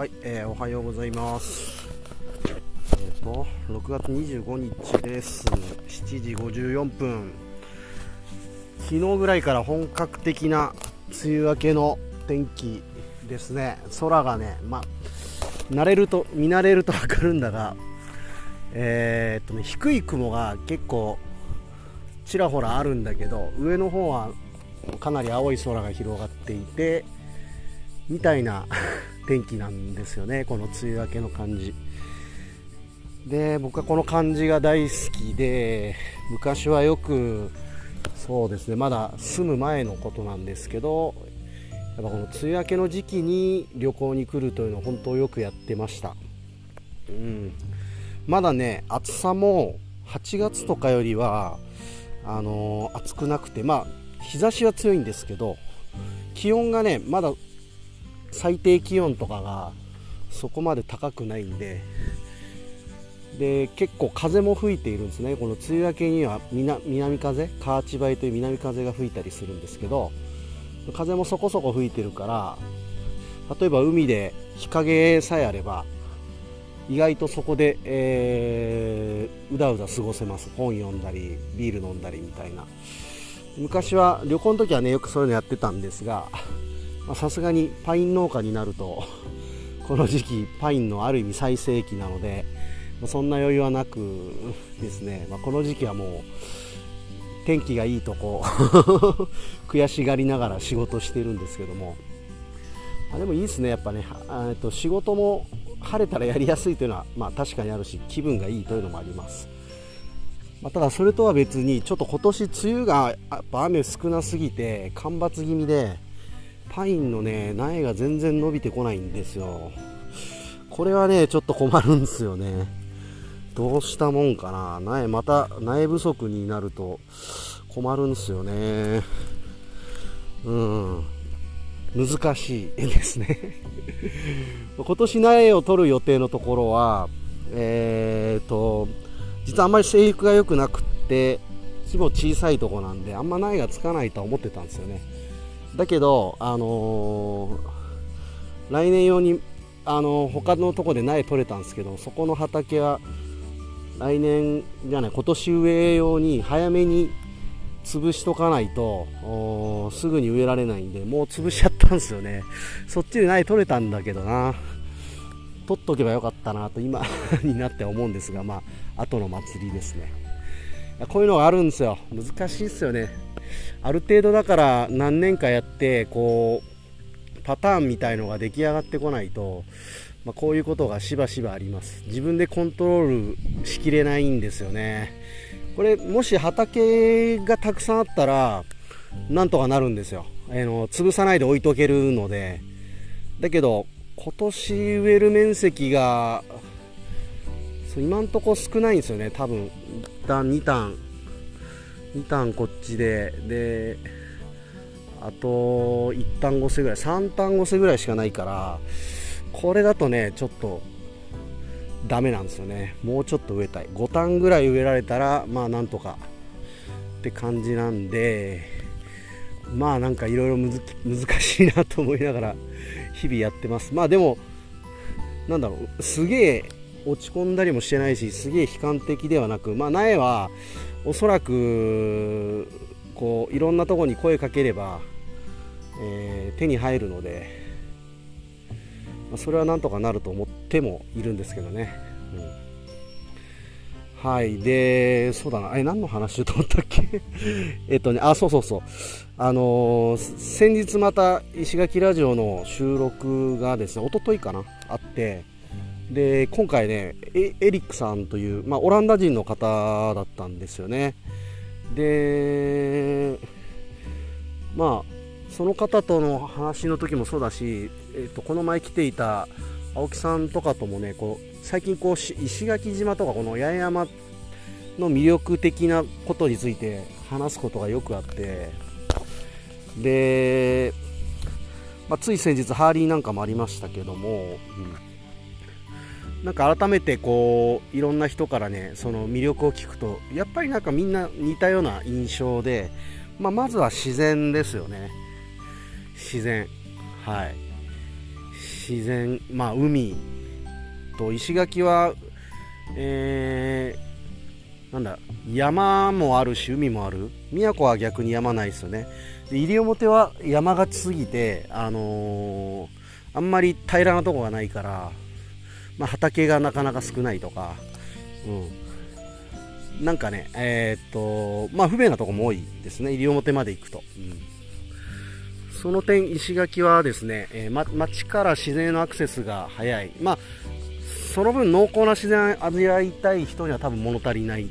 はい、えー、おはようございます。えっ、と、6月25日です。7時54分。昨日ぐらいから本格的な梅雨明けの天気ですね。空がね、まあ、慣れると、見慣れるとわかるんだが、えーっとね、低い雲が結構ちらほらあるんだけど、上の方はかなり青い空が広がっていて、みたいな天気なんですよね、この梅雨明けの感じ。で、僕はこの感じが大好きで、昔はよく、そうですね、まだ住む前のことなんですけど、やっぱこの梅雨明けの時期に旅行に来るというのを本当よくやってました。うん、まだね、暑さも8月とかよりは、あのー暑くなくて、まあ、日差しは強いんですけど、気温がね、まだ最低気温とかがそこまで高くないんでで結構風も吹いているんですね。この梅雨明けには南風カーチバイという南風が吹いたりするんですけど風もそこそこ吹いてるから例えば海で日陰さえあれば意外とそこで、えーうだうだ過ごせます。本読んだりビール飲んだりみたいな。昔は旅行の時はねよくそういうのやってたんですがさすがにパイン農家になると この時期パインのある意味最盛期なのでまそんな余裕はなく ですね、まあ、この時期はもう天気がいいとこ 悔しがりながら仕事してるんですけども、まあ、でもいいですねやっぱね。っと仕事も晴れたらやりやすいというのは、まあ、確かにあるし気分がいいというのもあります。まあ、ただそれとは別にちょっと今年梅雨がやっぱ雨少なすぎて干ばつ気味でパインのね苗が全然伸びてこないんですよ。これはねちょっと困るんですよね。どうしたもんかな。苗また苗不足になると困るんですよね。うん。難しいですね。今年苗を取る予定のところはえー、と実はあんまり生育が良くなくって規模小さいとこなんであんま苗がつかないとは思ってたんですよね。だけど、あのー来年用に、あのー他のとこで苗取れたんですけどそこの畑は来年じゃない今年植え用に早めに潰しとかないとすぐに植えられないんでもう潰しちゃったんですよね。そっちで苗取れたんだけどな。取っとけばよかったなと今 になって思うんですがまあ後の祭りですね。こういうのがあるんですよ。難しいですよね。ある程度だから何年かやってこうパターンみたいのが出来上がってこないと、まあ、こういうことがしばしばあります。自分でコントロールしきれないんですよね。これもし畑がたくさんあったらなんとかなるんですよ。あの潰さないで置いとけるので。だけど今年植える面積が今んとこ少ないんですよね。多分一旦。2単2単こっちでであと1単5世ぐらい3単5世ぐらいしかないからこれだとねちょっとダメなんですよね。もうちょっと植えたい。5単ぐらい植えられたらまあなんとかって感じなんでまあなんかいろいろ難しいなと思いながら日々やってます。まあでもなんだろう。すげえ落ち込んだりもしてないしすげえ悲観的ではなくまあ苗はおそらくこういろんなとこに声かければ、えー手に入るので、まあそれはなんとかなると思ってもいるんですけどね、うん。はいでそうだな。え何の話と思ったっけ？えっとねあそうそうそう。あのー先日また石垣ラジオの収録がですね一昨日かなあってで今回ねエリックさんという、まあ、オランダ人の方だったんですよね。でまあその方との話の時もそうだし、えっとこの前来ていた青木さんとかともねこう最近こう石垣島とかこの八重山の魅力的なことについて話すことがよくあってで、まあ、つい先日ハーリーなんかもありましたけども、うん。なんか改めてこういろんな人からねその魅力を聞くとやっぱりなんかみんな似たような印象で、まあ、まずは自然ですよね。自然。はい。自然、まあ、海。と石垣は、えー、なんだ山もあるし海もある。宮古は逆に山ないですよね。で西表は山がちすぎて、あのー、あんまり平らなとこがないから、まあ、畑がなかなか少ないとか、うん、なんかねえー、っとまあ不便なとこも多いですね西表まで行くと、うんその点、石垣はですね、えー、ま、町から自然へのアクセスが早い。まあ、その分濃厚な自然味わいたい人には多分物足りない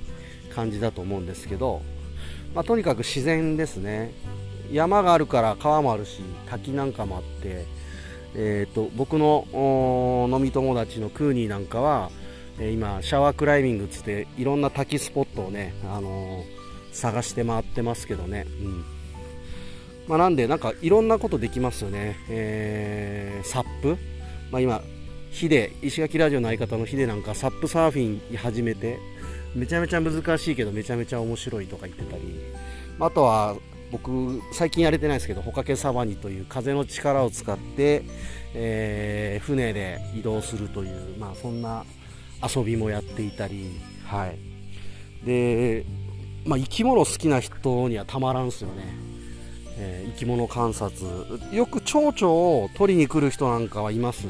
感じだと思うんですけど、まあ、とにかく自然ですね。山があるから川もあるし、滝なんかもあって、えーと、僕の飲み友達のクーニーなんかは、えー、今シャワークライミングっつっていろんな滝スポットをね、あのー、探して回ってますけどね、うん。まあ、なんでなんかいろんなことできますよね、えー、サップ、まあ、今ヒデ石垣ラジオの相方のヒデなんかサップサーフィン始めてめちゃめちゃ難しいけどめちゃめちゃ面白いとか言ってたり。あとは僕最近やれてないですけどホカケサバニという風の力を使って、えー、船で移動するという、まあ、そんな遊びもやっていたり、はい。でまあ、生き物好きな人にはたまらんすよね。えー、生き物観察。よく蝶々を取りに来る人なんかはいます。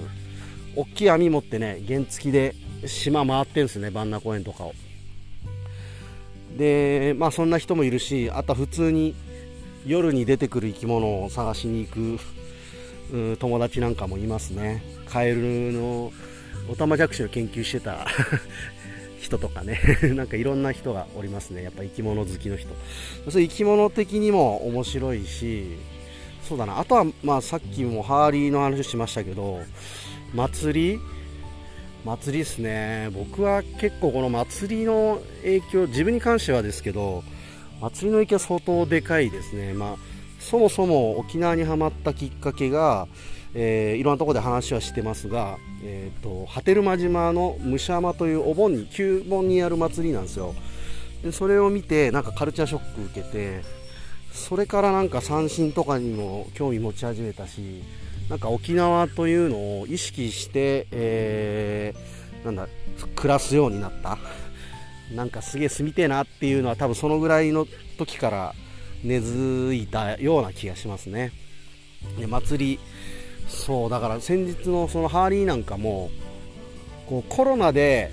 大きい網持ってね原付で島回ってんすね万名公園とかを。でまあそんな人もいるしあとは普通に夜に出てくる生き物を探しに行く 友達なんかもいますね。カエルのオタマジャクシを研究してた 人とかね。なんかいろんな人がおりますね。やっぱ生き物好きの人。そう生き物的にも面白いしそうだな。あとはまあさっきもハーリーの話しましたけど祭り？祭りですね。僕は結構この祭りの影響自分に関してはですけど祭りの影響は相当でかいですね。まあそもそも沖縄にはまったきっかけがえー、いろんなところで話はしてますが、えーと、波照間島の武者山というお盆に旧盆にある祭りなんですよ。でそれを見てなんかカルチャーショック受けてそれからなんか三振とかにも興味持ち始めたしなんか沖縄というのを意識して、えー、なんだ暮らすようになった。なんかすげえ住みてえなっていうのは多分そのぐらいの時から根付いたような気がしますね。で祭りそうだから先日のそのハーリーなんかもこうコロナで、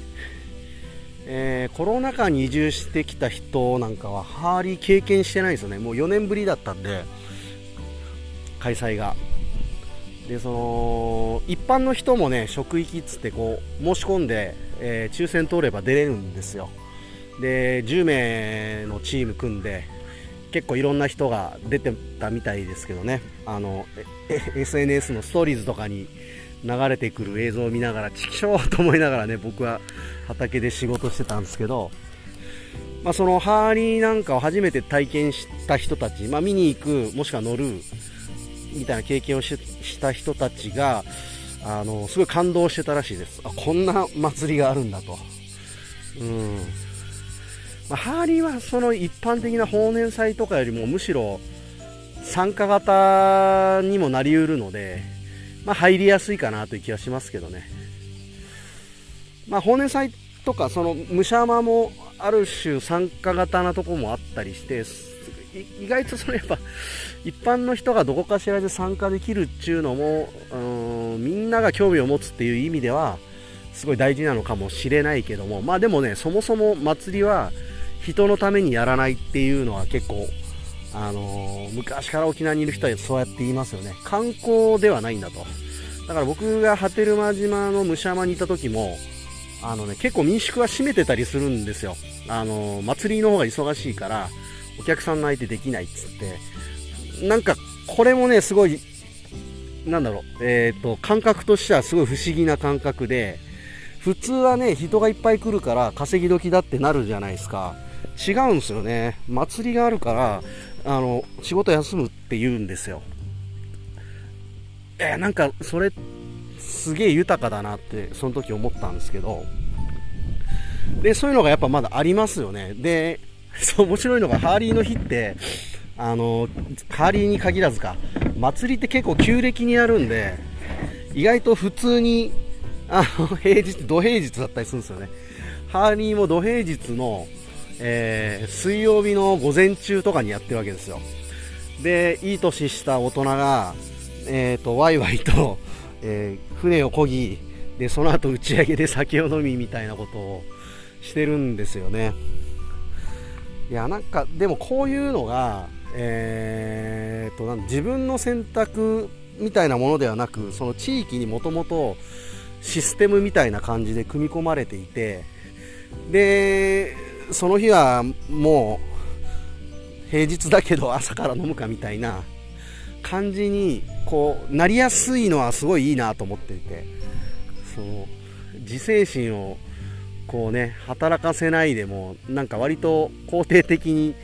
えー、コロナ禍に移住してきた人なんかはハーリー経験してないですよね。もう4年ぶりだったんで開催が。でその一般の人もね職域っつってこう申し込んで、えー、抽選通れば出れるんですよ。で10名のチーム組んで結構いろんな人が出てたみたいですけどね。あの SNS のストーリーズとかに流れてくる映像を見ながらチキショーと思いながらね僕は畑で仕事してたんですけど、まあ、そのハーリーなんかを初めて体験した人たち、まあ、見に行くもしくは乗るみたいな経験をした人たちがあのすごい感動してたらしいです。あこんな祭りがあるんだと。うん。まあ、ハーリーはその一般的な放年祭とかよりもむしろ参加型にもなりうるので、まあ、入りやすいかなという気はしますけどね、まあ、放年祭とかその武者山もある種参加型なとこもあったりして意外とそのやっぱ一般の人がどこかしらで参加できるっていうのもうんみんなが興味を持つっていう意味ではすごい大事なのかもしれないけどもまあでもねそもそも祭りは人のためにやらないっていうのは結構、あのー、昔から沖縄にいる人はそうやって言いますよね。観光ではないんだと。だから僕が波照間島の武者山にいた時も、あのね、結構民宿は閉めてたりするんですよ。あのー、祭りの方が忙しいから、お客さんの相手できないっつって。なんか、これもね、すごい、なんだろう、えっ、ー、と、感覚としてはすごい不思議な感覚で、普通はね、人がいっぱい来るから稼ぎ時だってなるじゃないですか。違うんですよね。祭りがあるからあの仕事休むって言うんですよ。えー、なんかそれすげえ豊かだなってその時思ったんですけど。でそういうのがやっぱまだありますよね。で そう面白いのがハーリーの日ってあのハーリーに限らずか祭りって結構旧暦にやるんで意外と普通にあの平日土平日だったりするんですよね。ハーリーも土平日の、えー、水曜日の午前中とかにやってるわけですよ。でいい年した大人が、えーと、ワイワイと、えー、船を漕ぎでその後打ち上げで酒を飲みみたいなことをしてるんですよね。いやなんかでもこういうのが、えーと、と自分の選択みたいなものではなくその地域にもともとシステムみたいな感じで組み込まれていてでその日はもう平日だけど朝から飲むかみたいな感じにこうなりやすいのはすごいいいなと思っていてその自制心をこうね働かせないでもなんか割と肯定的に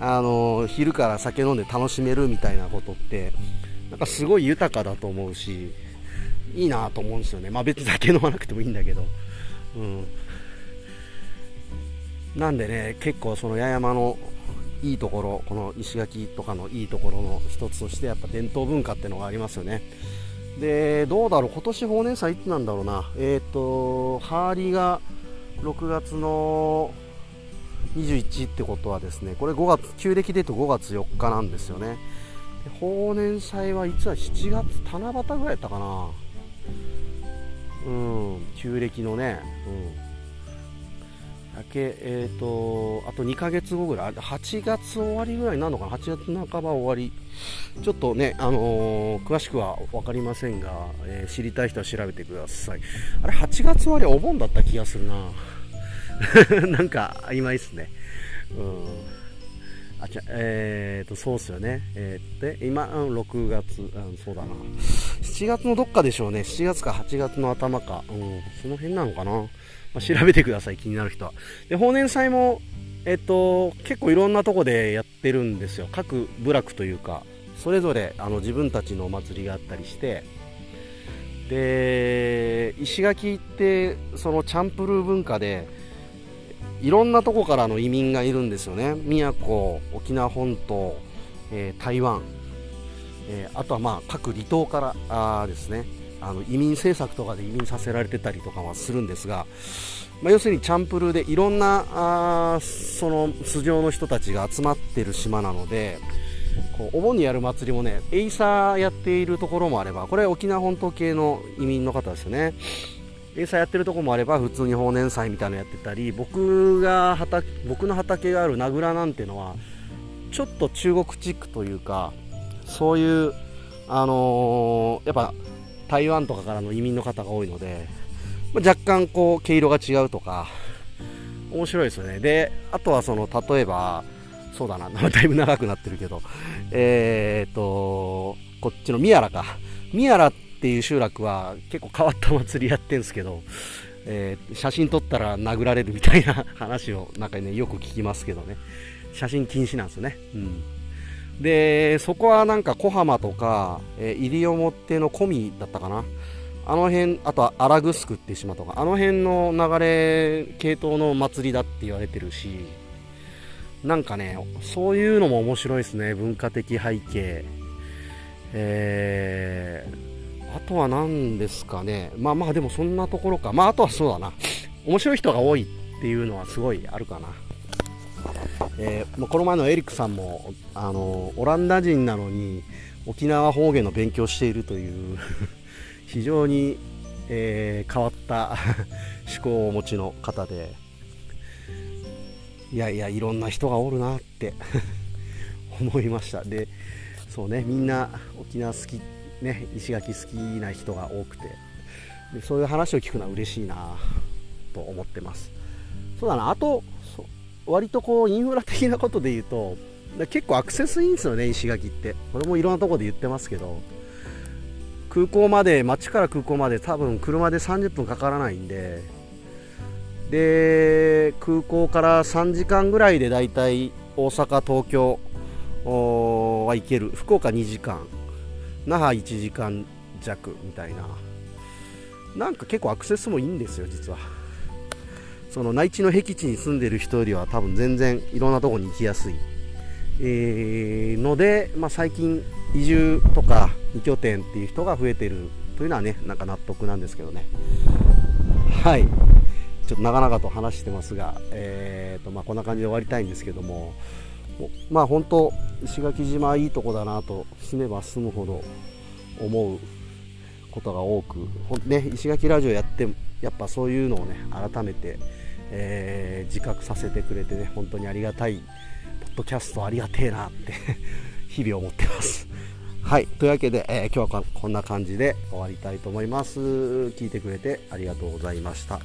あの昼から酒飲んで楽しめるみたいなことってなんかすごい豊かだと思うしいいなと思うんですよね。まあ別に酒飲まなくてもいいんだけど。うん。なんでね結構その八重山のいいところこの石垣とかのいいところの一つとしてやっぱ伝統文化っていうのがありますよね。でどうだろう今年法年祭いつなんだろうな。えっ、ー、とハーリが6月の21ってことはですねこれ5月旧暦で言うと5月4日なんですよね。法年祭はいつは7月七夕ぐらいやったかな。うん旧暦のね。うん。だけ、えーと、あと2ヶ月後ぐらい、8月終わりぐらいなのかな、8月半ば終わり、ちょっとね、あのー、詳しくは分かりませんが、えー、知りたい人は調べてください。あれ、8月終わりはお盆だった気がするな、なんか曖昧っすね。うんあちゃえーと、そうっすよね。えー、で、今、うん、6月、うん、そうだな。7月のどっかでしょうね。7月か8月の頭か。うん、その辺なのかな。まあ、調べてください、気になる人は。で、法年祭も、えっと、結構いろんなとこでやってるんですよ。各部落というか、それぞれあの自分たちのお祭りがあったりして、で、石垣ってそのチャンプルー文化で、いろんなとこからの移民がいるんですよね。宮古、沖縄本島、えー、台湾、えー、あとはまあ各離島からあですね。あの移民政策とかで移民させられてたりとかはするんですが、まあ、要するにチャンプルーでいろんなあその素性の人たちが集まってる島なのでこうお盆にやる祭りもねエイサーやっているところもあればこれは沖縄本島系の移民の方ですよね。エイサーやってるとこもあれば普通に豊年祭みたいなのやってたり僕が僕の畑がある名蔵なんてのはちょっと中国チックというかそういうあのー、やっぱ台湾とかからの移民の方が多いので、まあ、若干こう毛色が違うとか面白いですよね。であとはその例えばそうだな だいぶ長くなってるけどえー、っとこっちのミアラか。ミアラっていう集落は結構変わった祭りやってるんですけど、えー、写真撮ったら殴られるみたいな話をなんかねよく聞きますけどね。写真禁止なんですよね。うん。でそこはなんか小浜とか、えー、西表の小見だったかな。あの辺あとは荒城って島とか。あの辺の流れ系統の祭りだって言われてるしなんかねそういうのも面白いですね。文化的背景。えー、あとは何ですかね。まあまあでもそんなところか。まああとはそうだな。面白い人が多いっていうのはすごいあるかな。えー、この前のエリックさんもあのオランダ人なのに沖縄方言の勉強しているという 非常に、えー、変わった 思考をお持ちの方でいやいやいろんな人がおるなって 思いました。でそうねみんな沖縄好きね石垣好きな人が多くてでそういう話を聞くのは嬉しいなと思ってます。そうだなあと割とこうインフラ的なことで言うと結構アクセスいいんですよね石垣って。これもいろんなところで言ってますけど。空港まで町から空港まで多分車で30分かからないんで。で空港から3時間ぐらいでだいたい大阪東京は行ける。福岡2時間。那覇1時間弱みたいな。なんか結構アクセスもいいんですよ実は。その内地の僻地に住んでる人よりは多分全然いろんなとこに行きやすい、えー、ので、まあ、最近移住とか2拠点っていう人が増えてるというのはねなんか納得なんですけどね。はい。ちょっと長々と話してますが、えーとまあ、こんな感じで終わりたいんですけどもまあ本当石垣島いいとこだなと住めば住むほど思うことが多く、ね、石垣ラジオやってやっぱそういうのをね改めて、えー、自覚させてくれてね本当にありがたいポッドキャストありがてえなって 日々思ってます。はいというわけで、えー、今日はこんな感じで終わりたいと思います。聞いてくれてありがとうございました。